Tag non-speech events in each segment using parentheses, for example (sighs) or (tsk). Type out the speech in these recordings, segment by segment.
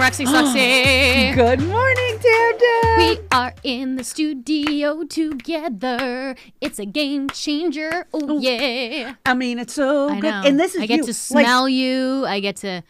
Roxy (gasps) Suxy. Good morning, Tammin. We are in the studio together. It's a game changer. Oh, oh, yeah. I mean, it's so I good. know. And this is I get you. to smell you. I get to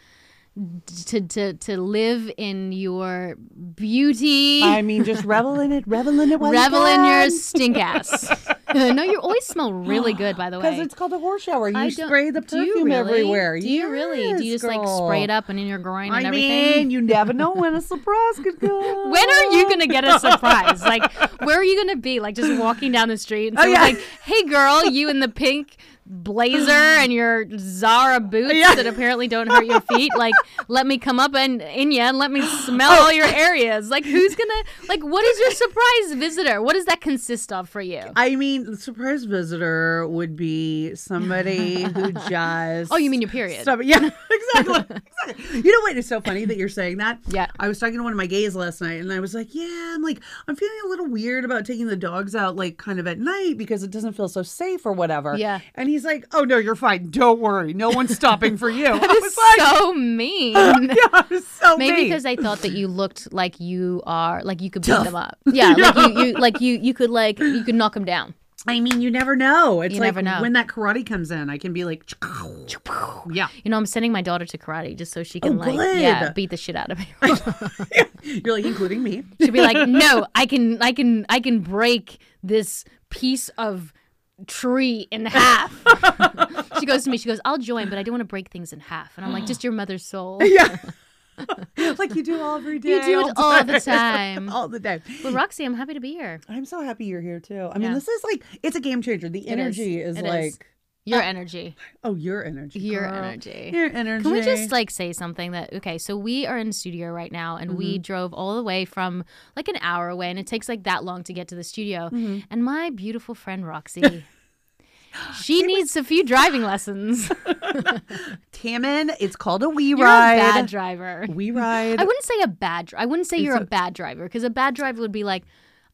to to to live in your beauty. I mean, just revel in it, revel in it. Revel in your stink ass. (laughs) no, you always smell really good, by the (gasps) way. Because it's called a horse shower. You I spray the perfume really? everywhere. Do you really? Do you Yes, just like spray it up and in your groin I and mean, everything? you never know when a surprise could (laughs) come. when are you gonna get a surprise? like, where are you gonna be? Like, just walking down the street and Oh, someone's yeah. like, "Hey, girl, you in the pink blazer (sighs) and your Zara boots Yeah. that apparently don't hurt your feet. Like, (laughs) let me come up and in you and let me smell Oh. all your areas. Like, who's gonna? Like, what is your (laughs) surprise visitor? What does that consist of for you? I mean, the surprise visitor would be somebody who (laughs) just. Oh, you mean your period? Yeah, exactly. exactly. You know what? It's so funny that you're saying that. Yeah. I was talking to one of my gays last night, and I was like, "Yeah, I'm like, I'm feeling a little weird about taking the dogs out, like, kind of at night because it doesn't feel so safe or whatever." Yeah. And he's like, "Oh no, you're fine. Don't worry. No one's stopping for you." (laughs) I was is like, so mean. (laughs) "Yeah, so Maybe mean." because they thought that you looked like you are like you could beat them up. Yeah, (laughs) like you, you like you you could like you could knock them down. I mean, you never know. It's You like never know. when that karate comes in, I can be like, (tsk) yeah. You know, I'm sending my daughter to karate just so she can Oh, like good. yeah beat the shit out of me. You're like including me. She'd be like, no, I can I can I can break this piece of tree in (laughs) half. (laughs) she goes to me, she goes, I'll join, but I don't want to break things in half. And I'm like, just your mother's soul. (laughs) Yeah. like you do all every day. You do it all the time. all the time. Well, Roxy, I'm happy to be here. I'm so happy you're here too. I mean, Yeah. this is like it's a game changer. The is. energy is, It like is. Your energy. oh, your energy. Your girl. energy. Your energy. Can we just like say something that okay, so we are in studio right now and we Mm-hmm. drove all the way from like an hour away and it takes like that long to get to the studio. Mm-hmm. And my beautiful friend Roxy (gasps) she needs a few driving lessons. (laughs) Tammin, it's called a we You're ride. a bad driver. Wee ride. I wouldn't say a bad dri- I wouldn't say you're a bad driver because a bad driver would be like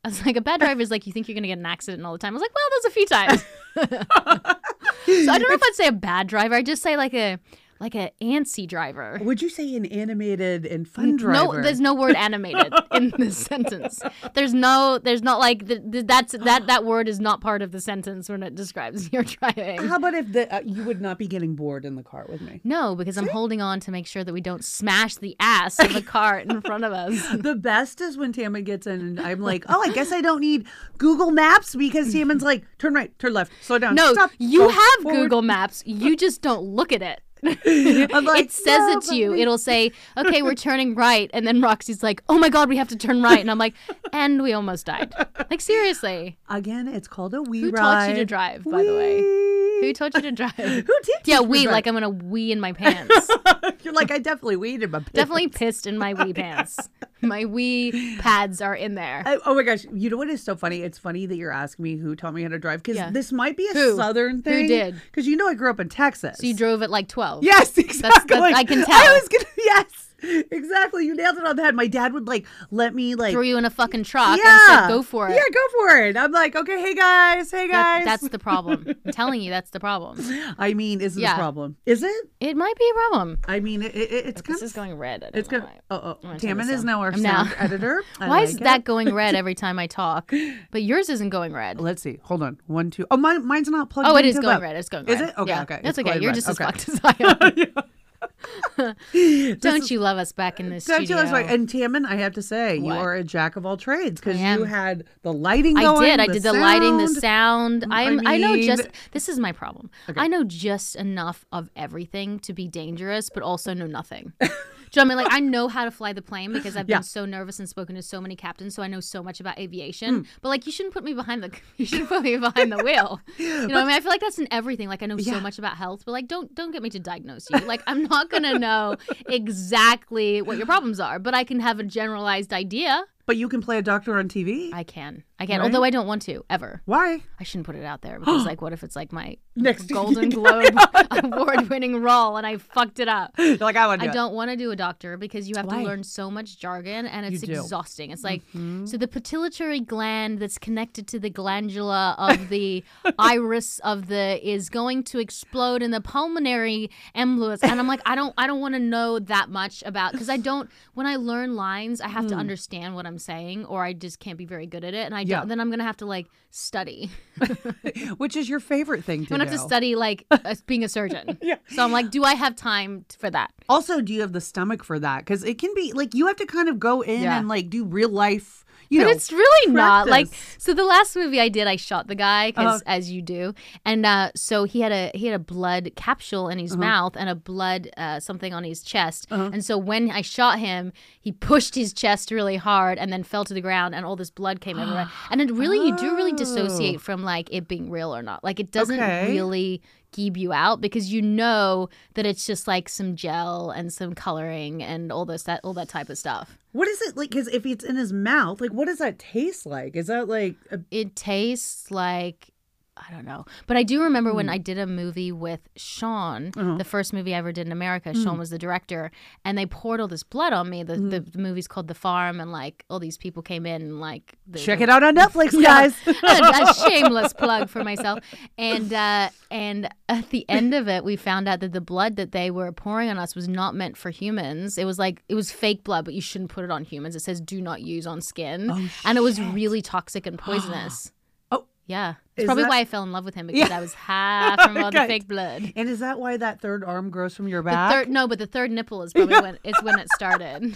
I was like a bad driver is like you think you're gonna get an accident all the time. I was like, well, there's a few times. (laughs) so I don't know if I'd say a bad driver. I'd just say like a like an antsy driver. Would you say an animated and fun driver? No, there's no word animated (laughs) in this sentence. There's no, there's not like the, the, that's that that word is not part of the sentence when it describes your driving. How about if the uh, you would not be getting bored in the car with me? No, because I'm holding on to make sure that we don't smash the ass of the cart in front of us. (laughs) The best is when Tammin gets in and I'm like, oh, I guess I don't need Google Maps because Tammin's like, turn right, turn left, slow down. No, stop, you have forward." Google Maps. You just don't look at it. (laughs) Like, it says "No, it to you. but- It'll say, "Okay, we're turning right," and then Roxy's like, "Oh my God, we have to turn right," and I'm like, "And we almost died." Like seriously, Again, it's called a we who ride. taught you to drive? By the way, who taught you to drive? (laughs) Who did? Yeah, teach me we like I'm gonna wee in my pants. (laughs) You're like I definitely weed in my pants. Definitely pissed in my wee pants. (laughs) My wee pads are in there. I- oh my gosh! You know what is so funny? It's funny that you're asking me who taught me how to drive because Yeah. this might be a Who? southern Who thing. did? Because you know I grew up in Texas. So you drove at like 12. Yes, (laughs) exactly. I can tell. I was gonna. (laughs) Yes, exactly. You nailed it on the head. My dad would like let me like. throw you in a fucking truck yeah, and said, "Go for it." Yeah, go for it. I'm like, okay, hey guys, hey That- guys. that's the problem. (laughs) I'm telling you, that's the problem. I mean, is it Yeah. a problem? Is it? It might be a problem. I mean, it, it, it's kind This is going red. It's know good. why. Oh, oh. gonna turn Tammin is now our I'm sound now- editor. (laughs) I Why like is it. that going red (laughs) every time I talk? But yours isn't going red. Let's see. Hold on. One, two. Oh, mine, mine's not plugged. In. Oh, it is into going the- red. It's going Is red. it? Okay, Yeah. okay. That's It's okay. You're red. just as fucked as I am. (laughs) Don't you love us back in this Don't studio? you us right. And Tammin, I have to say, you are a jack of all trades because you had the lighting going, I did. I did the lighting, the sound. I mm, I'm. I, know just. This is my problem. I know just enough of everything to be dangerous, but also know nothing. (laughs) Do you know I mean? Like I know how to fly the plane because I've Yeah. been so nervous and spoken to so many captains, so I know so much about aviation. Hmm. But like, you shouldn't put me behind the. (laughs) You shouldn't put me behind the wheel. You know what I mean? I feel like that's in everything. Like I know Yeah. so much about health, but like, don't don't get me to diagnose you. Like I'm not gonna know (laughs) exactly what your problems are, but I can have a generalized idea. But you can play a doctor on TV. I can. I can. Right? Although I don't want to ever. Why? I shouldn't put it out there because, (gasps) like, what if it's like my Next (laughs) Golden Globe (laughs) award-winning role and I fucked it up? (laughs) You're like I would. I don't want to do a doctor because you have Why? to learn so much jargon and it's do. Mm-hmm. exhausting. It's like so the pituitary gland that's connected to the glandula of the iris of the is going to explode in the pulmonary embolus and I'm like I don't I don't want to know that much about because I don't when I learn lines I have to understand what I'm saying or I just can't be very good at it and I. Yeah. don't then I'm gonna have to like study. (laughs) Which is your favorite thing to I'm gonna do? have to study like being a surgeon. (laughs) Yeah. So I'm like, do I have time for that? Also, do you have the stomach for that? Because it can be like you have to kind of go in Yeah. and like do real life. You but know, it's really not like so the last movie i did i shot the guy because Uh-huh. as you do and uh, so he had a he had a blood capsule in his Uh-huh. mouth and a blood uh, something on his chest and so when i shot him he pushed his chest really hard and then fell to the ground and all this blood came everywhere (gasps) and it really you do really dissociate from like it being real or not like it doesn't Oh. Okay. really keep you out because you know that it's just like some gel and some coloring and all this that all that type of stuff what is it like? Because if it's in his mouth, like what does that taste like? Is that like a, it tastes like I don't know. But I do remember Hmm. when I did a movie with Sean, Uh-huh. the first movie I ever did in America. Hmm. Sean was the director, and they poured all this blood on me. The, the, the movie's called The Farm, and like all these people came in, and like the, check it out on Netflix, (laughs) guys? (laughs) a, a shameless (laughs) plug for myself. And uh, and at the end of it, we found out that the blood that they were pouring on us was not meant for humans. It was like it was fake blood, but you shouldn't put it on humans. It says do not use on skin, Oh, and it was really toxic and poisonous. Yeah, it's Is probably that- why I fell in love with him (laughs) because Yeah. I was half from all the fake blood. and is that why that third arm grows from your back? third, no, but the third nipple is (laughs) probably when it's when it started.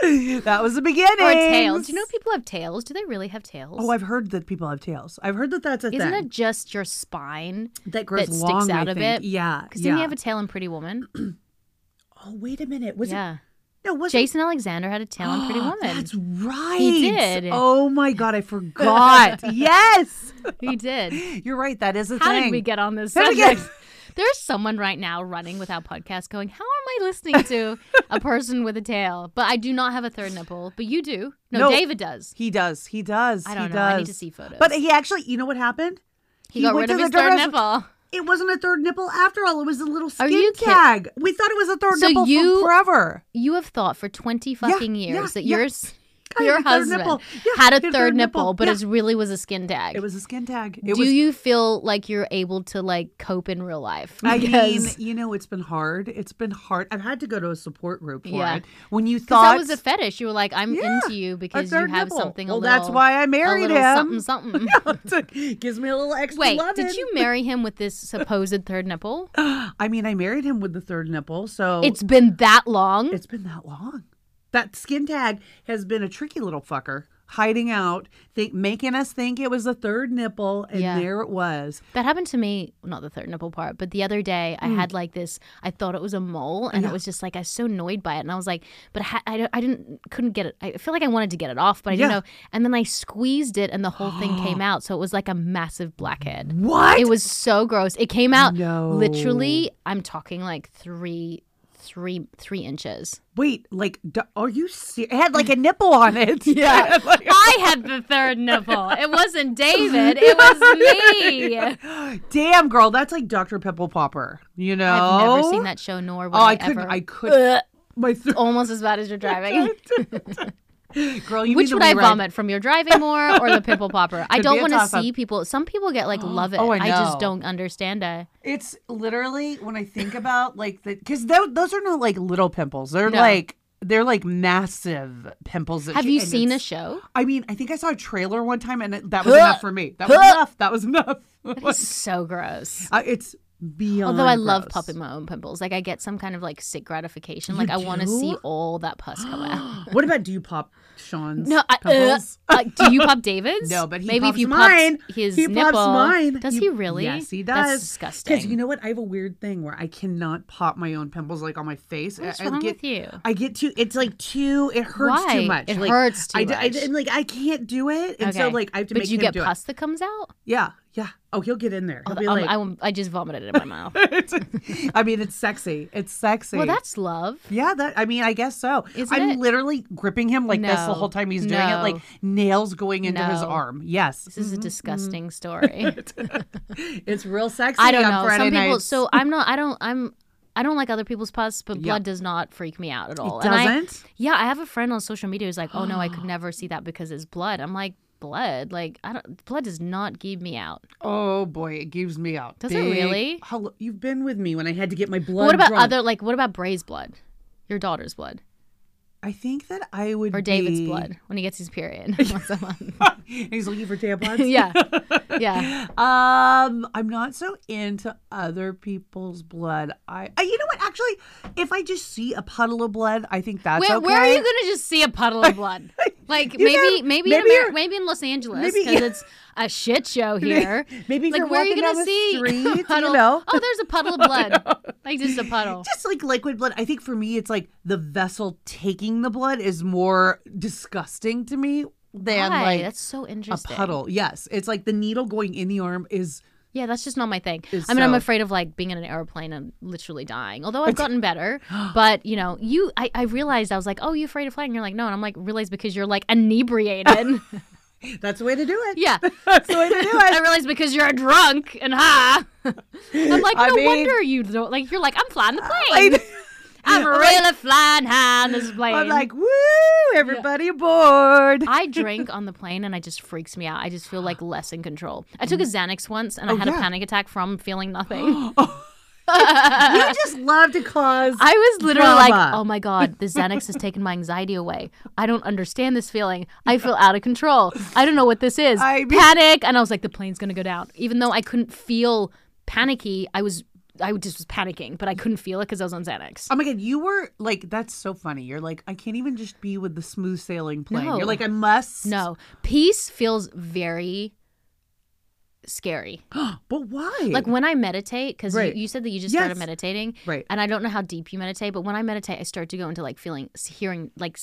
(laughs) that was the beginning. or tails. Do you know people have tails? Do they really have tails? Oh, I've heard that people have tails. I've heard that that's a Isn't thing it just your spine that grows that long. sticks out of it? Yeah. Because yeah. didn't he have a tail in Pretty Woman? (clears throat) oh, wait a minute. Was yeah. it? No, was Jason Alexander had a tail in Pretty (gasps) Woman. That's right. He did. Oh my god, I forgot. (laughs) yes, he did. you're right. That is a How thing. How did we get on this How did we get- subject? There's someone right now running with our podcast going, How am I listening to a person with a tail? But I do not have a third nipple, but you do. No, No. David does. He does. He does. I don't he know. I need to see photos. But he actually, you know what happened? he, got went rid of to his third nipple. It wasn't a third nipple after all. It was a little skin you kid- tag. We thought it was a third So nipple you- forever. You have thought for 20 fucking yeah, years that yeah. yours. (laughs) Your had a third husband. Yeah, had a third, third nipple, nipple. but Yeah. it really was a skin tag. It was a skin tag. It do was. you feel like you're able to like cope in real life? I mean, you know, it's been hard. It's been hard. I've had to go to a support group for Yeah. it. When you thought that was a fetish. You were like, I'm Yeah, into you because you have nipple. something. Well, a little, that's why I married him. Something, something. (laughs) Gives me a little extra love. Wait, loving. did you marry him with this supposed third nipple? (gasps) I mean, I married him with the third nipple, so It's been that long. it's been that long. That skin tag has been a tricky little fucker, hiding out, think, making us think it was the third nipple, and Yeah. there it was. That happened to me, not the third nipple part, but the other day I had like this. I thought it was a mole, and Hmm. Yeah. it was just like I was so annoyed by it, and I was like, but I, I, I didn't, couldn't get it. I feel like I wanted to get it off, but I didn't Yeah. know. And then I squeezed it, and the whole thing came (gasps) out, so it was like a massive blackhead. What? It was so gross. It came out No. literally. I'm talking like three, three, three inches. Wait, like, are you serious? It had like a nipple on it. (laughs) (laughs) Yeah. Like- I had the third nipple. It wasn't (laughs) David. It was me. (gasps) Damn, girl, that's like Dr. Pimple Popper. You know? I've never seen that show, nor would Oh, I, I, couldn't. ever. I could. Ugh. My th- almost as bad as you're driving. (laughs) girl, you Which would I rewrite- vomit from your driving more or the pimple popper? (laughs) I don't want to see people. Some people get like love (gasps) it. Oh, I just don't understand it. It's literally when I think about like the because those are not like little pimples. They're No. like they're like massive pimples. that Have you seen a show? I mean, I think I saw a trailer one time, and it, that was enough for me. That was (laughs) enough. That was enough. It's so gross. Uh, it's beyond. Although I love popping my own pimples, like I get some kind of like sick gratification. Like I want to see all that pus come out. (gasps) What about do you pop Sean's No, I, uh, like, do you pop (laughs) David's? No, but he maybe pops if you mine. popped his he nipple. pops mine. Does he really? Yes, he does. That's disgusting. Because you know what? I have a weird thing where I cannot pop my own pimples like on my face. What's I, I wrong get, with you? I get too. It's like too. It hurts Why? too much. It like, hurts too I, I much. d- and like I can't do it, and so like I have to but make you get do pus it. that comes out. Yeah, Yeah. Oh, he'll get in there. He'll be like, I, I just vomited it in my (laughs) mouth. I mean, it's sexy. It's sexy. well, that's love. yeah, that I mean, I guess so. Isn't I'm it? literally gripping him like this the No. whole time he's doing it, like nails going into his No. arm. Yes, This is a mm-hmm. disgusting mm-hmm. story. (laughs) (laughs) it's real sexy. I don't on know. Friday Some people. nights. So I'm not. I don't. I'm. I don't like other people's pus, but blood does not freak me out at all. it And I, doesn't. yeah, I have a friend on social media who's like, "Oh no, I (gasps) could never see that because it's blood." I'm like, blood? Like I don't. Blood does not give me out. oh boy, it gives me out. Does it really? Hello, you've been with me when I had to get my blood. What about drawn. other? Like, what about Bray's blood? Your daughter's blood I think that I would or David's be- blood when he gets his period (laughs) once a month? (laughs) He's looking for tampons. yeah, (laughs) yeah. Um, I'm not so into other people's blood. I, I, you know what? Actually, if I just see a puddle of blood, I think that's Where, okay. where are you gonna just see a puddle of blood? Like You maybe maybe maybe in Amer- you're- maybe in Los Angeles because it's a shit show here. Maybe like where are you gonna see street, puddle? you know. Oh, there's a puddle of (laughs) blood. like just a puddle. Just like liquid blood. I think for me, it's like the vessel taking the blood is more disgusting to me than Why? like That's so interesting. a puddle. Yes, it's like the needle going in the arm is. Yeah, that's just not my thing. Is I mean, I'm afraid of like being in an airplane and literally dying. Although I've gotten better, (gasps) but you know, you, I, I realized I was like, oh, you afraid of flying? And you're like, no, and I'm like, realized because you're like inebriated. (laughs) That's the way to do it. yeah, (laughs) That's the way to do it. (laughs) I realized because you're a drunk and high. I'm like, I no mean- wonder you don't like. You're like, I'm flying the plane. I'm really flying high on this plane. I'm like, woo! Everybody aboard. I (laughs) drink on the plane and it just freaks me out. I just feel like less in control. I took mm. a Xanax once and I Oh, had a panic attack from feeling nothing. (gasps) Oh. you (laughs) just love to cause. I was literally like, oh my God, the Xanax has taken my anxiety away. I don't understand this feeling. I feel out of control. I don't know what this is. (laughs) I mean- Panic. And I was like, the plane's going to go down. Even though I couldn't feel panicky, I was. I just was panicking, but I couldn't feel it because I was on Xanax. Oh my god, you were like that's so funny. You're like I can't even just be with the smooth sailing plane. No. You're like I must. No, peace feels very scary. (gasps) but why? Like when I meditate, because Right. you, you said that you just started meditating, right. and I don't know how deep you meditate, but when I meditate, I start to go into like feeling, hearing, like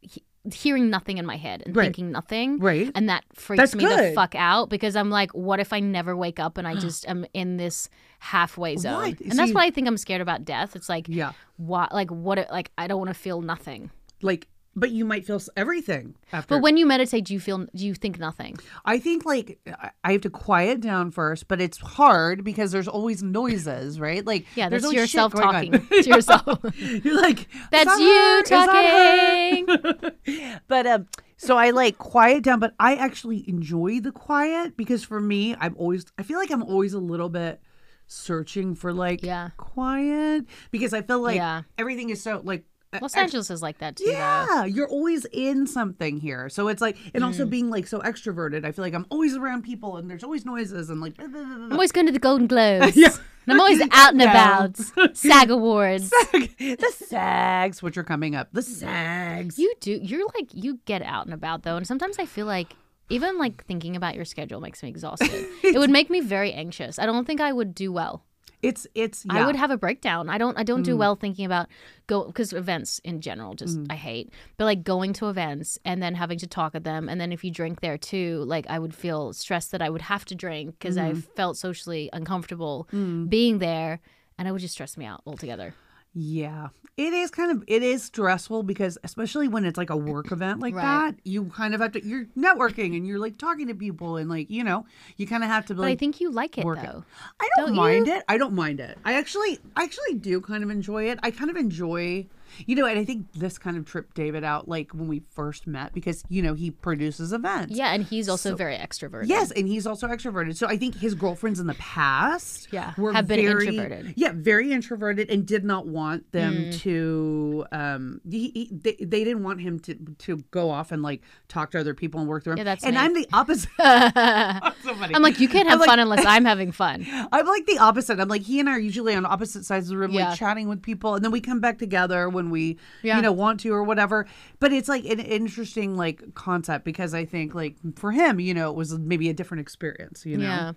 he- hearing nothing in my head and Right. thinking nothing, Right. and that freaks That's me the fuck out because I'm like, what if I never wake up and I (gasps) just am in this halfway zone? Right. And that's why I think I'm scared about death. It's like, Yeah. what, like what, like I don't want to feel nothing. Like but you might feel everything after. But when you meditate, do you feel, do you think nothing? I think like I- I have to quiet down first, but it's hard because there's always noises, right? Like Yeah, there's that's always shit yourself going on. talking (laughs) to yourself. (laughs) You're like That's you her? Is that her?" talking. (laughs) but um so I like quiet down, but I actually enjoy the quiet because for me, I'm always I feel like I'm always a little bit searching for like Yeah. quiet because I feel like Yeah. everything is so like Los Angeles is like that too, though. yeah, you're always in something here. So it's like, and Mm. also being like so extroverted, I feel like I'm always around people and there's always noises and like. I'm always going to the Golden (laughs) Globes. Yeah. And I'm always out and (laughs) about. SAG Awards. (laughs) the SAGs, which are coming up. The SAGs. You do. You're like you get out and about though, and sometimes I feel like even like thinking about your schedule makes me exhausted. it would make me very anxious. I don't think I would do well. It's it's. I would have a breakdown. I don't. I don't do mm. well thinking about go because events in general just mm. I hate. But like going to events and then having to talk at them, and then if you drink there too, like I would feel stressed that I would have to drink because I mm. felt socially uncomfortable being there, and it would just stress me out altogether. Yeah, it is kind of it is stressful because especially when it's like a work event like Right. that, you kind of have to you're networking and you're like talking to people and like you know you kind of have to be But I think you like it. though. I don't, don't mind you? it. I don't mind it. I actually, I actually do kind of enjoy it. I kind of enjoy, you know, and I think this kind of tripped David out like when we first met because you know he produces events. Yeah, and he's also So- very extroverted. Yes, and he's also extroverted. So I think his girlfriends in the past, Yeah, were have been very, introverted. Yeah, very introverted, and did not want them Mm. to. Um, he, he, they, they didn't want him to to go off and like talk to other people and work through. him. Yeah, that's and. I'm the opposite. (laughs) so. I'm like, you can't I'm have like- fun unless I'm (laughs) having fun. I'm like the opposite. I'm like he and I are usually on opposite sides of the room, Yeah. like chatting with people, and then we come back together when we, Yeah. you know, want to or whatever. But it's like an interesting like concept because I think like for him, you know, it was maybe a different experience. You know, Yeah.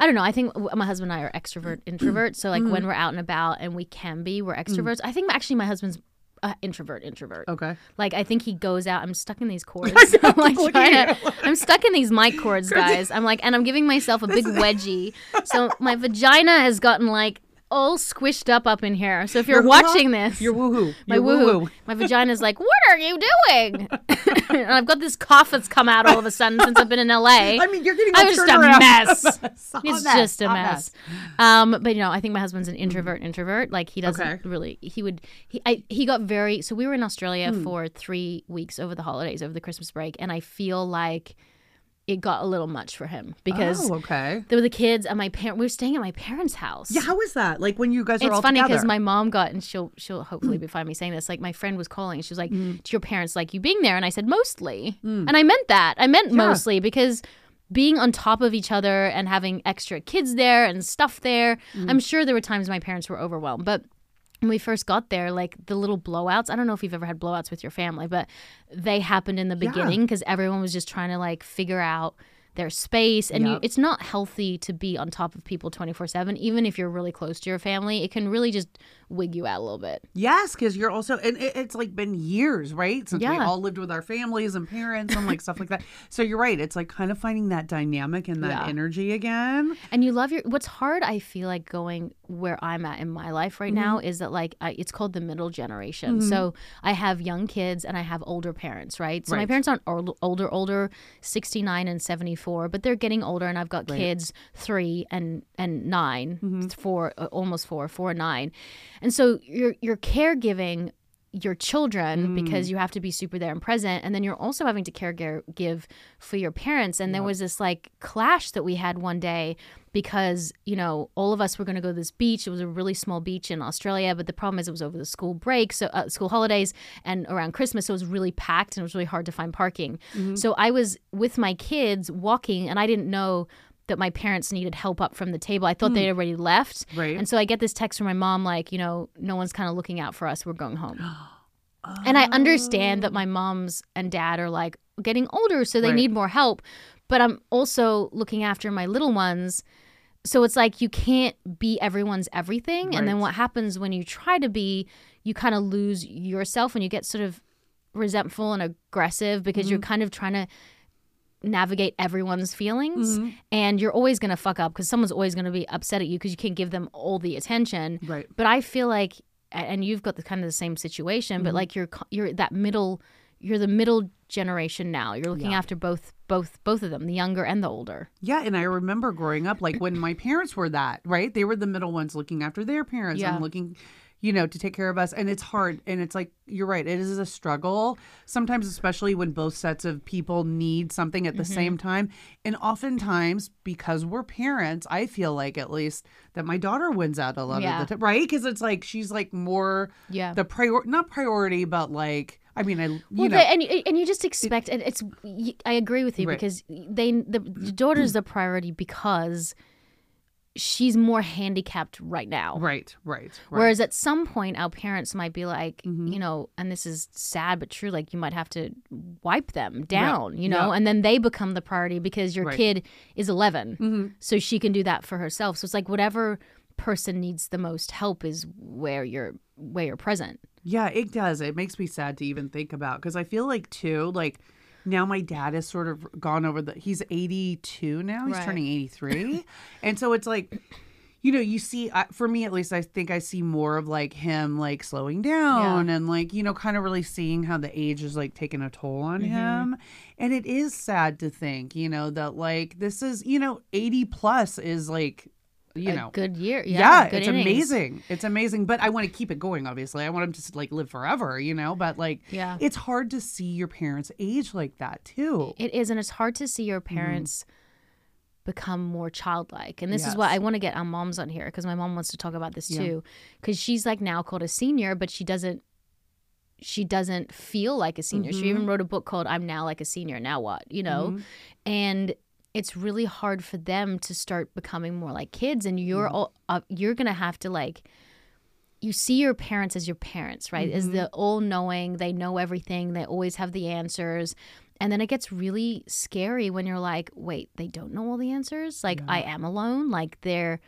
I don't know. I think my husband and I are extrovert (clears throat) introverts. So like Mm-hmm. when we're out and about and we can be, we're extroverts. I think actually my husband's uh, introvert, introvert. Okay. Like I think he goes out. I'm stuck in these (laughs) cords. (laughs) I'm like trying to, (laughs) I'm stuck in these mic cords, guys. I'm like, and I'm giving myself a big wedgie. So my vagina has gotten like all squished up up in here. So if you're Your watching what? this, Your woohoo. my Your woo, woo-hoo. my vagina's like, what are you doing? and (laughs) (laughs) I've got this cough that's come out all of a sudden since I've been in LA. (laughs) I mean, you're getting. I'm just a around. mess. It's mess, just a hot mess. Um, but you know, I think my husband's an introvert. Introvert, like he doesn't Okay. really. He would. He I, he got very. So we were in Australia Hmm. for three weeks over the holidays, over the Christmas break, and I feel like it got a little much for him because Oh, okay. there were the kids and my parent. We were staying at my parents' house. Yeah, how is that? Like when you guys are It's all funny because my mom got, and she'll she'll hopefully be fine me saying this. Like my friend was calling, she was like, Mm-hmm. "Do your parents like you being there?" And I said, "Mostly," Mm. and I meant that. I meant mostly because being on top of each other and having extra kids there and stuff there. Mm. I'm sure there were times my parents were overwhelmed, but when we first got there, like the little blowouts, I don't know if you've ever had blowouts with your family, but they happened in the beginning because everyone was just trying to like figure out their space and you, it's not healthy to be on top of people 24/7 even if you're really close to your family it can really just wig you out a little bit Yes, because you're also, and it, it's like been years, right? Since we Yeah. all lived with our families and parents and like stuff like that. (laughs) So you're right. It's like kind of finding that dynamic and that Yeah. energy again. and you love your what's hard i feel like going where i'm at in my life right now mm-hmm. is that like I, it's called the middle generation mm-hmm. so i have young kids and i have older parents right so my Right. parents aren't old, older older 69 and 74 but they're getting older and i've got kids three and and 9 mm-hmm. four uh, almost four four and nine and so you're you're caregiving your children because you have to be super there and present. And then you're also having to care give for your parents. And there was this like clash that we had one day because you know all of us were going to go to this beach. It was a really small beach in australia but the problem is it was over the school break so uh, school holidays and around christmas so it was really packed and it was really hard to find parking. So i was with my kids walking and i didn't know that my parents needed help up from the table. I thought they'd hmm. already left. Right. And so I get this text from my mom, like, you know, no one's kind of looking out for us. We're going home. (gasps) And I understand that my moms and dad are like getting older, so they Right. need more help. But I'm also looking after my little ones. So it's like you can't be everyone's everything. And then what happens when you try to be, you kind of lose yourself and you get sort of resentful and aggressive because you're mm-hmm. kind of trying to navigate everyone's feelings mm-hmm. and you're always going to fuck up because someone's always going to be upset at you because you can't give them all the attention Right. but i feel like and you've got the kind of the same situation but mm-hmm. like you're you're that middle you're the middle generation now you're looking after both both both of them the younger and the older Yeah, and I remember growing up, like when my parents were that, right? They were the middle ones looking after their parents Yeah. and looking, you know, to take care of us. And it's hard. And it's like, you're right, it is a struggle. Sometimes, especially when both sets of people need something at the Mm-hmm. same time. And oftentimes, because we're parents, I feel like at least that my daughter wins out a lot Yeah. of the time, right? Because it's like she's like more Yeah. the prior, not priority, but like, I mean, I, you well, know, they, and you- and you just expect and it's I agree with you Right. because they the, the daughter's the priority because she's more handicapped right now right, right, right. Whereas at some point, our parents might be like, Mm-hmm. you know, and this is sad but true, like you might have to wipe them down, you know, yeah. and then they become the priority because your Right. kid is 11. Mm-hmm. So she can do that for herself. So it's like whatever person needs the most help is where you're where you're present. Yeah, it does. It makes me sad to even think about because I feel like too, like now my dad has sort of gone over the. He's eighty two now. He's Right. turning eighty three, (laughs) and so it's like. You know, you see, I- for me at least, I think I see more of like him like slowing down and like, you know, kind of really seeing how the age is like taking a toll on Mm-hmm. him. And it is sad to think, you know, that like this is, you know, 80 plus is like, you A know, good year. Yeah. yeah, good it's innings. amazing. It's amazing, but I want to keep it going. Obviously, I want him to like live forever, you know. But like, Yeah. it's hard to see your parents age like that too. It is, and it's hard to see your Mm-hmm. parents become more childlike. And this is why I want to get our moms on here because my mom wants to talk about this too. Because she's like now called a senior, but she doesn't. She doesn't feel like a senior. She Mm-hmm. even wrote a book called "I'm Now Like a Senior." Now what? You know, and it's really hard for them to start becoming more like kids. And you're Mm-hmm. all uh, you're gonna have to like you see your parents as your parents, right? As Mm-hmm. the all knowing, they know everything, they always have the answers. And then it gets really scary when you're like, wait, they don't know all the answers? Like I am alone, like they're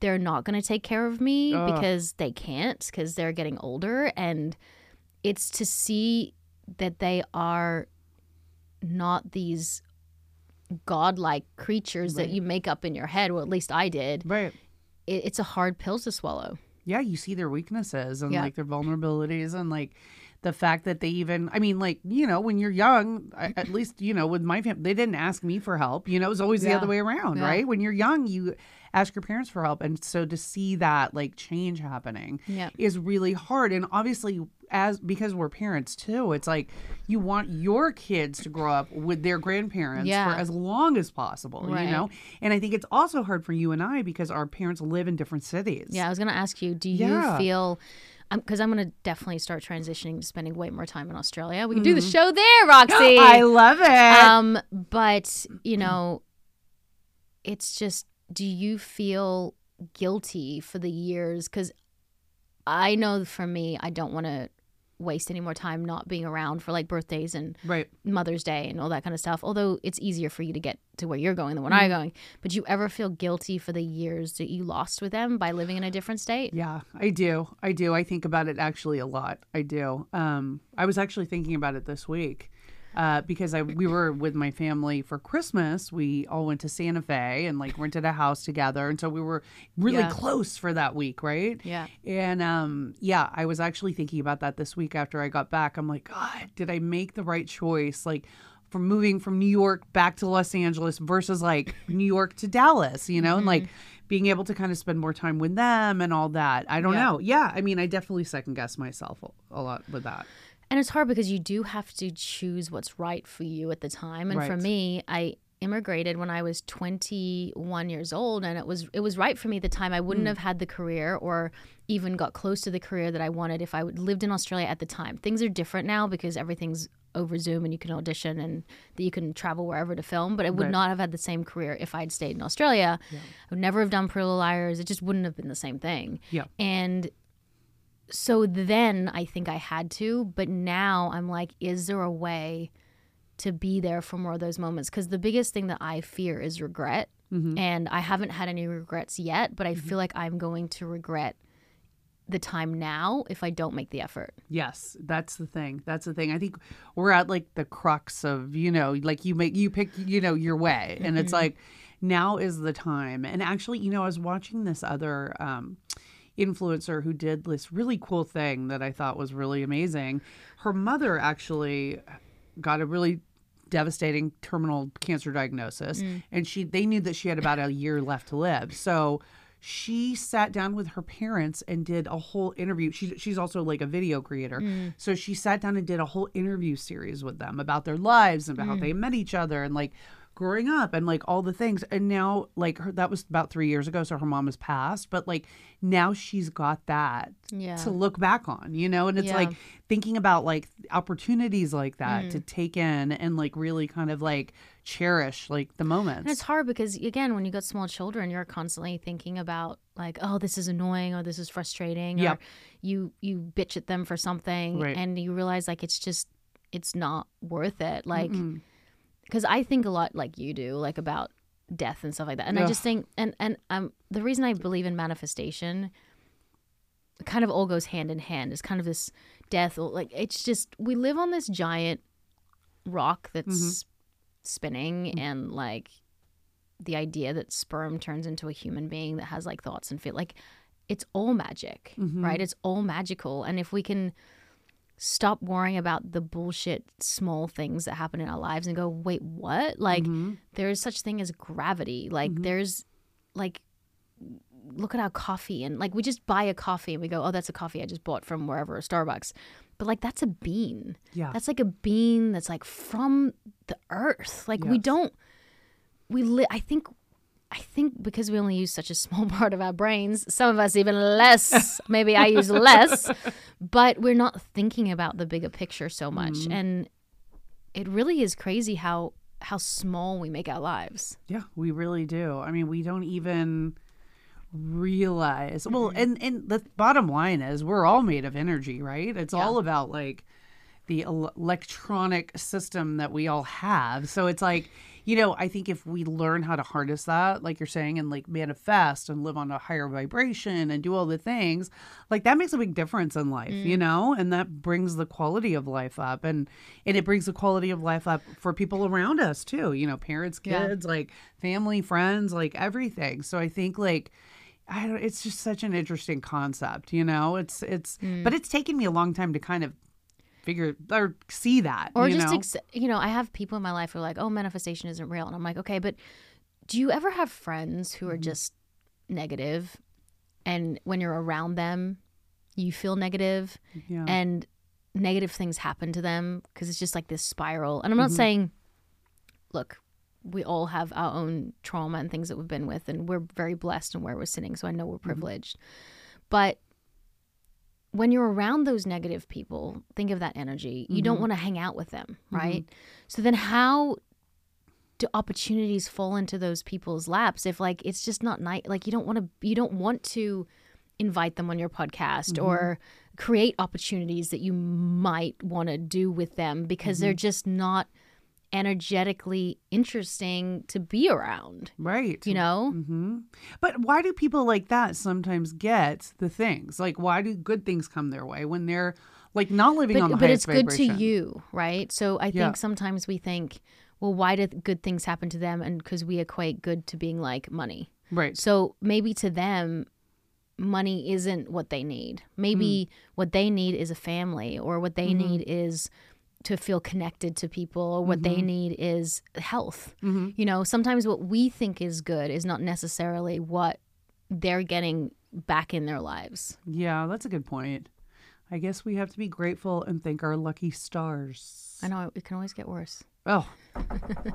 they're not going to take care of me Ugh. because they can't because they're getting older and it's to see that they are not these godlike creatures Right. that you make up in your head. Well, at least I did. Right. It, it's a hard pill to swallow. Yeah, you see their weaknesses and Yeah. like their vulnerabilities and like the fact that they even I mean like, you know, when you're young, (laughs) at least, you know, with my family, they didn't ask me for help. You know, it was always the Yeah. other way around, Yeah. right? When you're young, you ask your parents for help and so to see that like change happening is really hard and obviously as because we're parents too it's like you want your kids to grow up with their grandparents Yeah. for as long as possible Right. you know and i think it's also hard for you and i because our parents live in different cities Yeah, I was going to ask you, do you Yeah. feel because I'm going to definitely start transitioning to spending way more time in Australia. We can do the show there, Roxy. Mm-hmm. (gasps) i love it um, but you know, it's just, do you feel guilty for the years? Because I know for me, I don't want to waste any more time not being around for like birthdays and right Mother's Day and all that kind of stuff. Although it's easier for you to get to where you're going than when I'm going. But do you ever feel guilty for the years that you lost with them by living in a different state? Yeah, I do. I do. I think about it actually a lot. I do. Um, I was actually thinking about it this week uh, because I we were with my family for Christmas. We all went to Santa Fe and like rented a house together, and so we were really Yeah. close for that week, right? Yeah. And um, yeah, I was actually thinking about that this week after I got back. I'm like, God, did I make the right choice? Like. From moving from New York back to Los Angeles versus like New York to Dallas, you know, and like being able to kind of spend more time with them and all that. I don't Yeah. know. Yeah, I mean, I definitely second guess myself a lot with that. And it's hard because you do have to choose what's right for you at the time. And for me, I immigrated when I was 21 years old and it was it was right for me at the time. I wouldn't hmm. have had the career or even got close to the career that I wanted if I would lived in Australia at the time. Things are different now because everything's over Zoom and you can audition and that you can travel wherever to film, but I would Right. not have had the same career if I'd stayed in Australia. I would never have done Pretty Little Liars. It just wouldn't have been the same thing. Yeah. And so then I think I had to, but now I'm like, is there a way to be there for more of those moments? Because the biggest thing that I fear is regret. Mm-hmm. And I haven't had any regrets yet, but I mm-hmm. feel like I'm going to regret the time now if I don't make the effort. Yes, that's the thing. That's the thing. I think we're at like the crux of, you know, like you make you pick, you know, your way. And it's mm-hmm. like now is the time. And actually, you know, I was watching this other um influencer who did this really cool thing that I thought was really amazing. Her mother actually got a really devastating terminal cancer diagnosis mm. and she they knew that she had about a year left to live. So she sat down with her parents and did a whole interview. She, she's also like a video creator. Mm. So she sat down and did a whole interview series with them about their lives and about how mm. they met each other and like growing up and like all the things. And now, like, her, that was about three years ago. So her mom has passed. But like now she's got that Yeah. to look back on, you know? And it's Yeah. like thinking about like opportunities like that Mm. to take in and like really kind of like cherish like the moments. And it's hard because again, when you got small children, you're constantly thinking about like, oh, this is annoying or this is frustrating. Yep. Or you you bitch at them for something Right. and you realize like it's just it's not worth it. Like Mm-mm. Because I think a lot like you do, like about death and stuff like that. And I just think, and and um, the reason I believe in manifestation, kind of all goes hand in hand. It's kind of this death, like it's just we live on this giant rock that's Mm-hmm. spinning, and like the idea that sperm turns into a human being that has like thoughts and feel like it's all magic, Mm-hmm. right? It's all magical, and if we can stop worrying about the bullshit small things that happen in our lives and go wait what? Like Mhm. there's such thing as gravity. Like Mm-hmm. there's like look at our coffee and like we just buy a coffee and we go oh that's a coffee i just bought from wherever starbucks. But like that's a bean. Yeah. that's like a bean that's like from the earth. Like we don't we li- i think i think because we only use such a small (laughs) part of our brains some of us even less. Maybe i use less (laughs) but we're not thinking about the bigger picture so much Mm-hmm. and it really is crazy how how small we make our lives Yeah, we really do. I mean, we don't even realize. Well, Mm-hmm. and and the bottom line is we're all made of energy, right? It's all about like the el- electronic system that we all have. So it's like, you know, I think if we learn how to harness that, like you're saying, and like manifest and live on a higher vibration and do all the things, like that makes a big difference in life, you mm. know, and that brings the quality of life up, and and it brings the quality of life up for people around us too, you know, parents, Yeah. kids, like family, friends, like everything. So I think like. I don't, it's just such an interesting concept, you know. It's it's, but mm. it's taken me a long time to kind of figure or see that, or you just know? ex- you know i have people in my life who are like oh manifestation isn't real and i'm like okay but do you ever have friends who Mm-hmm. are just negative and when you're around them you feel negative yeah. and negative things happen to them because it's just like this spiral and i'm not Mm-hmm. saying look we all have our own trauma and things that we've been with and we're very blessed in where we're sitting so i know we're Mm-hmm. privileged but when you're around those negative people, think of that energy. You Mm-hmm. don't want to hang out with them, right? So then how do opportunities fall into those people's laps if like it's just not nice like you don't want to you don't want to invite them on your podcast Mm-hmm. or create opportunities that you might want to do with them because they're Mm-hmm. just not energetically interesting to be around right. you know hmm But why do people like that sometimes get the things? Like, why do good things come their way when they're like not living on the but, but it's good vibration? to you right so i think Yeah. sometimes we think well why did good things happen to them and because we equate good to being like money right? so maybe to them money isn't what they need maybe Hmm. what they need is a family or what they Mm-hmm. need is to feel connected to people what they Mm-hmm. need is health you know sometimes what we think is good is not necessarily what they're getting back in their lives Yeah, that's a good point. I guess we have to be grateful and thank our lucky stars. i know it can always get worse Oh,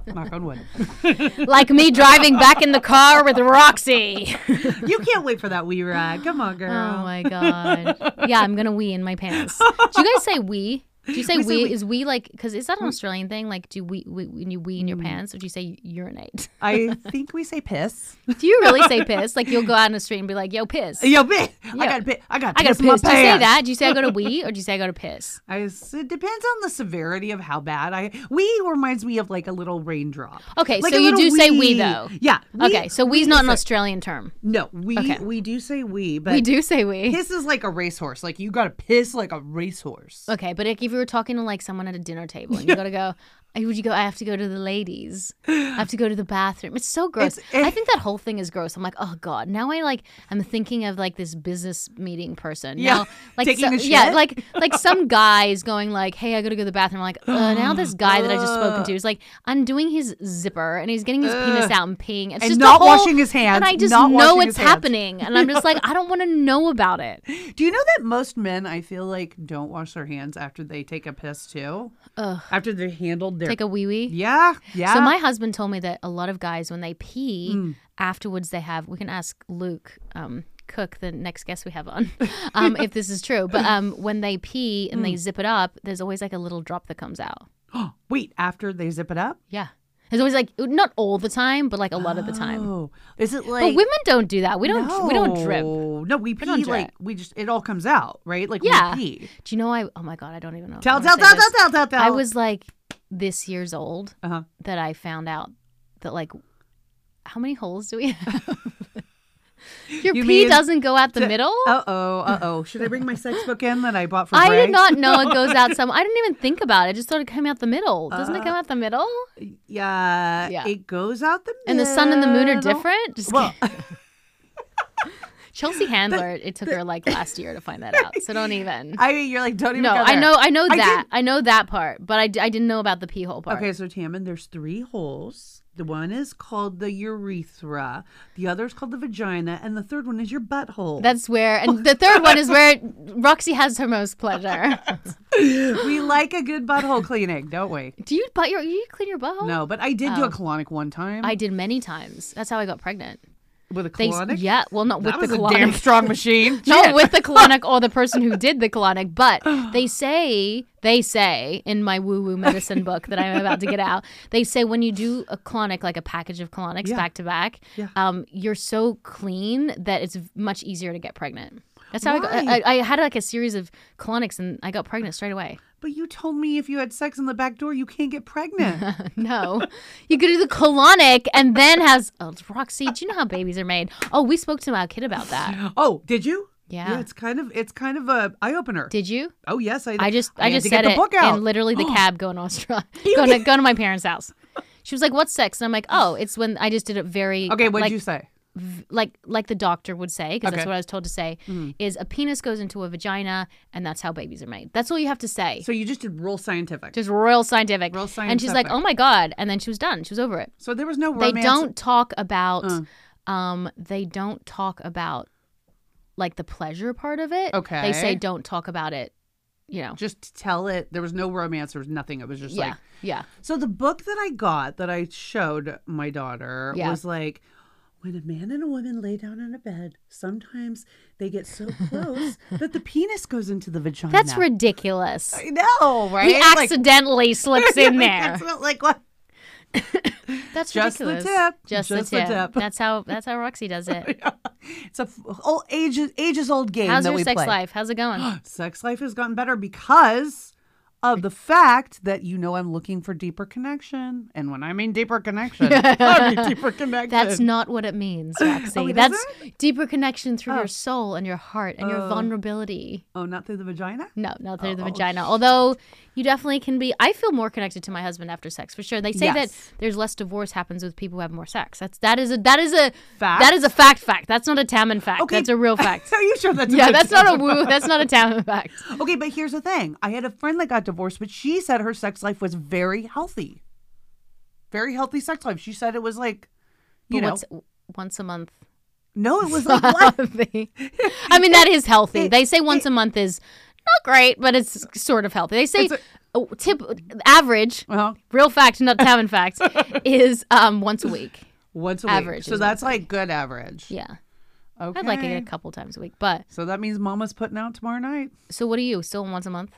knock on wood. (laughs) (laughs) like me driving back in the car with Roxy. You can't wait for that wee ride. Come on, girl. Oh my god. Yeah, I'm gonna wee in my pants. (laughs) Do you guys say wee? Do you say We wee? say wee. Is we like because is that an Australian thing? Like, do we, we when you wee in your Mm. pants, or do you say urinate? (laughs) I think we say piss. Do you really say (laughs) piss? Like you'll go out in the street and be like, "Yo, piss." Yo, bitch. I Yeah. got piss. I got I got piss to in my piss. Do you say that? Do you say I go to wee, or do you say I go to (laughs) piss? I, it depends on the severity of how bad I. We reminds me of like a little raindrop. Okay, Like so you do little say wee wee. though. Yeah. we- Okay, so we wee's not an Australian term. No, we Okay. we do say we, but We do say wee. Piss is like a racehorse. Like you got to piss like a racehorse. Okay, but if you were talking to like someone at a dinner table and you gotta go, "Hey, would you go? I have to go to the ladies. I have to go to the bathroom. It's so gross. It's- it- I think that whole thing is gross. I'm like, oh god. Now I like I'm thinking of like this business meeting person. Yeah, Now, like taking so- yeah, like like (laughs) some guy is going like, hey, I gotta go to the bathroom. I'm like, uh, now this guy that I just spoken to is like undoing his zipper and he's getting his penis out and peeing. It's And just not whole- washing his hands, And I just know it's happening, and I'm just like, I don't want to know about it. (laughs) Do you know that most men, I feel like, don't wash their hands after they take a piss too? Ugh. After they're handled their. Take a wee wee. yeah, yeah. So my husband told me that a lot of guys, when they pee, Mm. afterwards they have. We can ask Luke um, Cook, the next guest we have on, um, if this is true. But um, when they pee and Mm. they zip it up, there's always like a little drop that comes out. (gasps) Wait, after they zip it up? Yeah, there's always like not all the time, but like a lot of the time. Oh, is it like? But women don't do that. We don't. We don't drip. No, No, we pee don't like we just. It all comes out, right? Like Yeah. we pee. Do you know? I oh my god, I don't even know. I Tell, tell, tell, tell, tell, tell, tell. I was like this years old Uh-huh. that I found out that like how many holes do we have? (laughs) Your You pee doesn't go out the middle. Uh oh, uh oh. Should I bring my sex book in that I bought for I did not know it (laughs) goes out some. I didn't even think about it. I just thought it came out the middle. Doesn't it come out the middle? Yeah, Yeah. it goes out the middle. And the sun and the moon are different. Just Well. (laughs) Chelsea (laughs) Handler. It took her like last year to find that out. So don't (laughs) even. I mean, you're like, don't even. no, I know. I know I that. I know that part, but I, I didn't know about the pee hole part. Okay, so Tammin, there's three holes. The one is called the urethra. The other is called the vagina, and the third one is your butthole. That's where, and (laughs) the third one is where Roxy has her most pleasure. we like a good butthole cleaning, don't we? Do you butt your? You clean your butthole? No, but I did do Oh. a colonic one time I did many times. That's how I got pregnant. With a They, colonic. yeah, well, not with that the was a colonic. damn strong (laughs) machine. not Shit. with the colonic or the person who (laughs) did the colonic, but (sighs) they say they say in my woo woo medicine book that I'm about to get out, they say when you do a colonic, like a package of colonics Yeah. back to back, Yeah. um, you're so clean that it's much easier to get pregnant. That's how I, got, I I had like a series of colonics and I got pregnant straight away. But you told me if you had sex in the back door, you can't get pregnant. (laughs) no, you could do the colonic and then has oh, Roxy. Do you know how babies are made? Oh, we spoke to our kid about that. oh, did you? Yeah. it's kind of it's kind of a eye opener. Did you? oh yes, I. I just I, had just said the it book out. in literally the (gasps) cab going to Australia, (laughs) going to, going to my parents' house. She was like, "What's sex?" And I'm like, "Oh, it's when I just did it very okay, what'd like, you say? Like like the doctor would say because Okay. Mm-hmm. that's what I was told to say is a penis goes into a vagina and that's how babies are made. That's all you have to say. So you just did real scientific. just real scientific. Real And she's like, "Oh my god!" And then she was done. She was over it. so there was no They don't talk about. Uh. Um, they don't talk about like the pleasure part of it. Okay. They say don't talk about it. You know. just tell it. There was no romance. There was nothing. It was just Yeah. like. yeah. So the book that I got that I showed my daughter Yeah. was like. When a man and a woman lay down in a bed, sometimes they get so (laughs) close that the penis goes into the vagina. That's ridiculous. I know, right? He Like- accidentally slips in (laughs) there. That's not like what? (laughs) That's Just the tip. Just, Just the, the tip. tip. That's how that's how Roxy does it. It's a f- old ages ages old game How's that your we sex play. life? How's it going? (gasps) Sex life has gotten better because of the fact that you know I'm looking for deeper connection, and when I mean deeper connection, (laughs) I mean deeper connection. That's not what it means, (gasps) Roxy. Oh, That's deeper connection through your oh. soul and your heart and your oh. vulnerability. oh, not through the vagina. No, not through the Oh, vagina. Although you definitely can be. I feel more connected to my husband after sex for sure. They say that there's less divorce happens with people who have more sex. That's that is a that is a Fact? that is a fact. Fact. That's not a Tammin fact. Okay. That's a real fact. (laughs) Are you sure that's yeah, that's not a woo. That's not a Tammin fact. (laughs) Okay, but here's the thing. I had a friend that got divorced, but she said her sex life was very healthy. Very healthy sex life. She said it was like, you But know, once a month? no, it was (laughs) like. I mean, that is healthy. They say once a month is not great, but it's sort of healthy. They say a- oh, tip average, Well, real fact, not (laughs) Tammin fact, is um, once a week. once a week. Average So that's like good average. Yeah, Okay. I'd like it a couple times a week. But So that means Mama's putting out tomorrow night. so, what are you still once a month?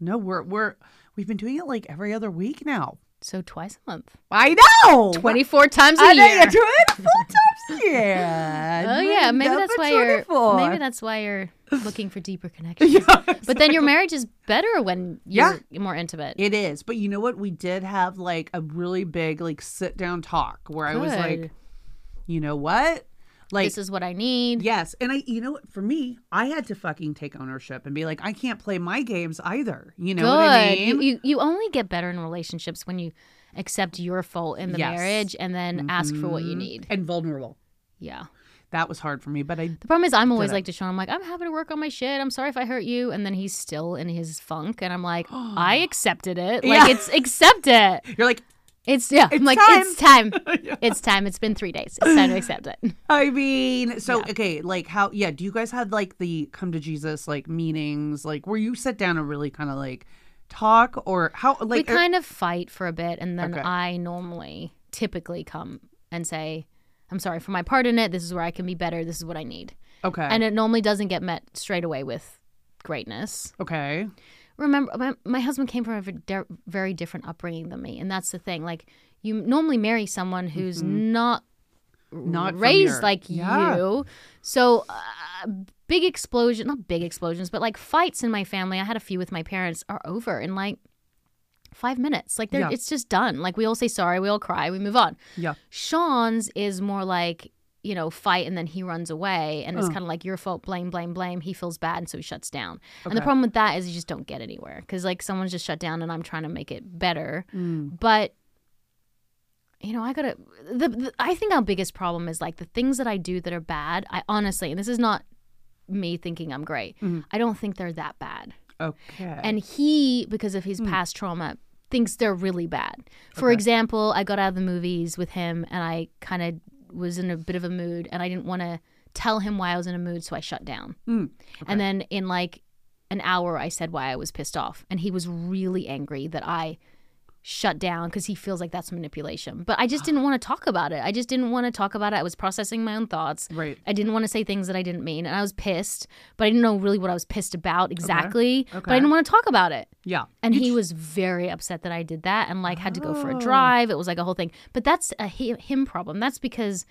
No, we're we're we've been doing it like every other week now. So twice a month, I know. twenty four times a I know year. doing it full times. Yeah. (laughs) Oh yeah, maybe that's why you're maybe that's why you're looking for deeper connections. (laughs) But then your marriage is better when you're more intimate. It is, but you know what? We did have like a really big like sit down talk where I was like, you know what? Like this is what I need. yes, and I you know? For me, I had to fucking take ownership and be like, I can't play my games either. You know Good. what I mean? you, you you only get better in relationships when you accept your fault in the Yes. marriage and then ask for what you Mhm. need. and vulnerable. Yeah. That was hard for me, but I The problem is I'm always like to Sean, I'm like, I'm having to work on my shit. I'm sorry if I hurt you. And then he's still in his funk. And I'm like, (gasps) I accepted it. Like Yeah. it's accept it. (laughs) you're like, It's yeah. I'm It's like, time. it's time. (laughs) It's time. It's been three days. It's time to accept it. (laughs) I mean, so okay, like how? Yeah, do you guys have like the come to Jesus like meetings, like where you sit down and really kind of like talk, or how? we Like, are- kind of fight for a bit and then Okay. I normally typically come and say, I'm sorry for my part in it. This is where I can be better. This is what I need. okay, And it normally doesn't get met straight away with greatness. okay, remember my, my husband came from a de- very different upbringing than me and that's the thing like you normally marry someone who's not Mm-hmm. not from raised your- like Yeah. you so uh, big explosion not big explosions but like fights in my family i had a few with my parents are over in like five minutes like they're Yeah. it's just done like we all say sorry we all cry we move on Yeah, sean's is more like you know fight and then he runs away and it's Uh. kind of like your fault blame blame blame he feels bad and so he shuts down and the problem with that is you just don't get anywhere because like someone's just shut down and i'm trying to make it better Mm. but you know i gotta the, the i think our biggest problem is like the things that i do that are bad i honestly and this is not me thinking i'm great Mhm. i don't think they're that bad okay, and he because of his Hmm. past trauma thinks they're really bad for Okay. example i got out of the movies with him and i kind of was in a bit of a mood and i didn't want to tell him why i was in a mood so i shut down. Mm, and then in like an hour i said why i was pissed off and he was really angry that i shut down because he feels like that's manipulation but i just didn't want to talk about it i just didn't want to talk about it i was processing my own thoughts right, I didn't want to say things that I didn't mean, and I was pissed, but I didn't know really what I was pissed about exactly. But Okay. I didn't want to talk about it, yeah, and You he was very upset that I did that, and like had to go for a Oh. drive. It was like a whole thing. But that's a him problem. That's because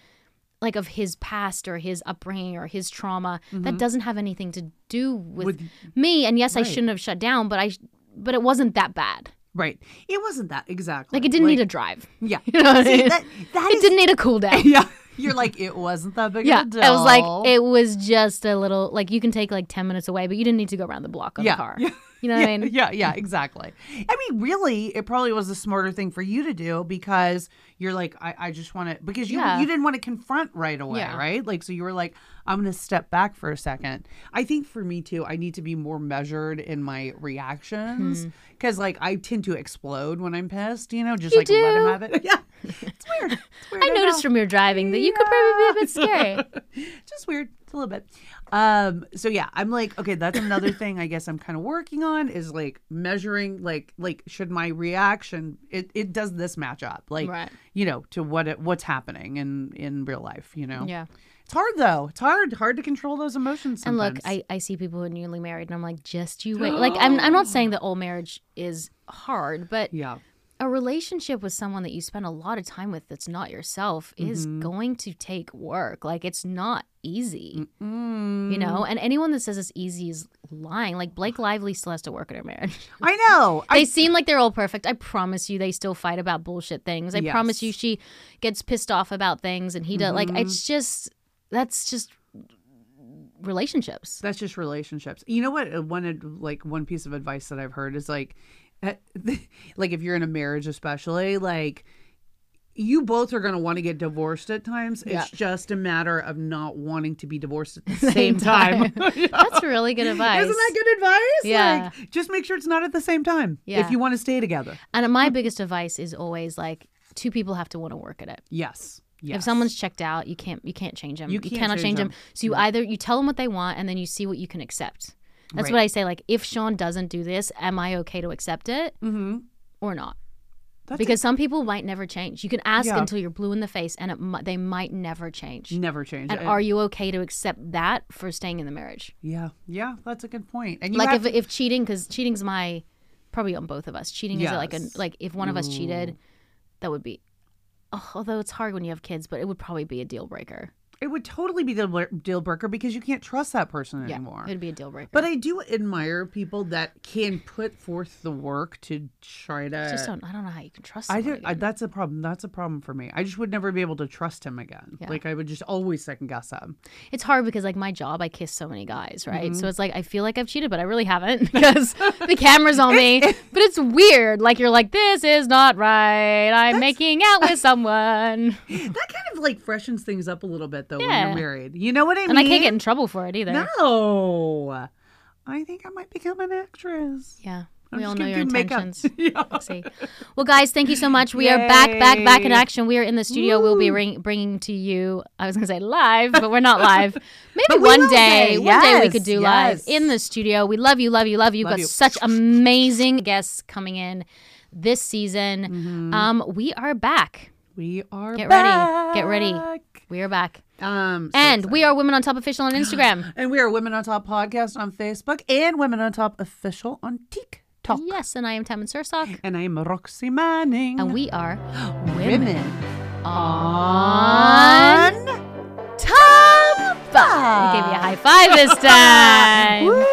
like of his past or his upbringing or his trauma that mm-hmm. doesn't have anything to do with, With- me. And yes, I shouldn't have shut down, but I but it wasn't that bad. Right. It wasn't that exactly. Like it didn't need a drive. Yeah. (laughs) You know what I See, mean? that, that It is- didn't need a cool down. (laughs) Yeah. You're like it wasn't that big. Yeah, Of a deal. it was like it was just a little like you can take like ten minutes away, but you didn't need to go around the block on Yeah, the car. (laughs) yeah. You know what I mean? Yeah, yeah, exactly. I mean, really, it probably was a smarter thing for you to do because you're like, I, I just want to because you Yeah. you didn't want to confront right away, Yeah. right? Like, so you were like, I'm going to step back for a second. I think for me too, I need to be more measured in my reactions Hmm. because, like, I tend to explode when I'm pissed. You know, just You like let him have it. (laughs) Yeah, it's weird. It's weird. I noticed from your driving that you could probably be a bit scary. (laughs) just weird a little bit um so yeah i'm like okay that's another (laughs) thing i guess i'm kind of working on is like measuring like like should my reaction it, it does this match up like Right. you know to what it, what's happening in in real life you know Yeah. it's hard though it's hard hard to control those emotions And look, I, I see people who are newly married, and I'm like, just you wait. (gasps) Like, I'm, I'm not saying that all marriage is hard, but yeah a relationship with someone that you spend a lot of time with that's not yourself is Mm-hmm. going to take work. Like, it's not easy, mm, you know? And anyone that says it's easy is lying. Like, Blake Lively still has to work at her marriage. (laughs) i know They I, seem like they're all perfect. I promise you, they still fight about bullshit things. I promise you, she gets pissed off about things, and he does. Like, it's just that's just relationships. that's just relationships you know what uh, one like one piece of advice that i've heard is like eh, (laughs) like if you're in a marriage especially like you both are going to want to get divorced at times Yeah. it's just a matter of not wanting to be divorced at the (laughs) same time (laughs) That's really good advice. isn't that good advice Yeah. like just make sure it's not at the same time Yeah. if you want to stay together And my biggest advice is always like two people have to want to work at it. yes yes If someone's checked out, you can't you can't change them. You You, cannot change change them. them. So you either you tell them what they want and then you see what you can accept. That's Right. what I say. Like if Sean doesn't do this, am I okay to accept it mm-hmm. or not? That's because some people might never change. You can ask Yeah. until you're blue in the face, and it, they might never change. never change And it. are you okay to accept that for staying in the marriage? yeah yeah that's a good point. and you like if if cheating, because cheating's my probably on both of us. Cheating is like a like if one of us cheated, that would be. Oh, although it's hard when you have kids, but it would probably be a deal breaker. It would totally be the deal breaker because you can't trust that person Yeah, anymore it would be a deal breaker. But I do admire people that can put forth the work to try to. just don't. I don't know how you can trust. I Someone do. I, that's a problem. That's a problem for me. I just would never be able to trust him again. Yeah. Like I would just always second guess him. It's hard because like my job, I kiss so many guys, right? Mm-hmm. So it's like I feel like I've cheated, but I really haven't (laughs) because (laughs) the camera's on me. But it's weird. Like you're like, this is not right. I'm making out with someone, (laughs) That kind of like freshens things up a little bit though yeah. when you're married. You know what I mean? and I can't get in trouble for it either. No. I think I might become an actress. Yeah, I'm we all know your intentions. (laughs) yeah. Let's. Well, guys, thank you so much. We are back, back, back in action. We are in the studio. We'll be ring- bringing to you. I was going to say live, but we're not live. (laughs) Maybe one day, one day we could do live in the studio. We love you, love you, love you. Love Got you. such amazing guests coming in this season. Mm-hmm. Um, we are back. We are Get ready. Get ready. back. We are back, Um, so and excited. we are Women on Top official on Instagram. (gasps) and we are Women on Top podcast on Facebook and Women on Top official on TikTok. yes, and I am Tammin Sursok, And I am Roxy Manning. and we are (gasps) Women, Women on on Top. I gave you a high five this (laughs) time. Woo!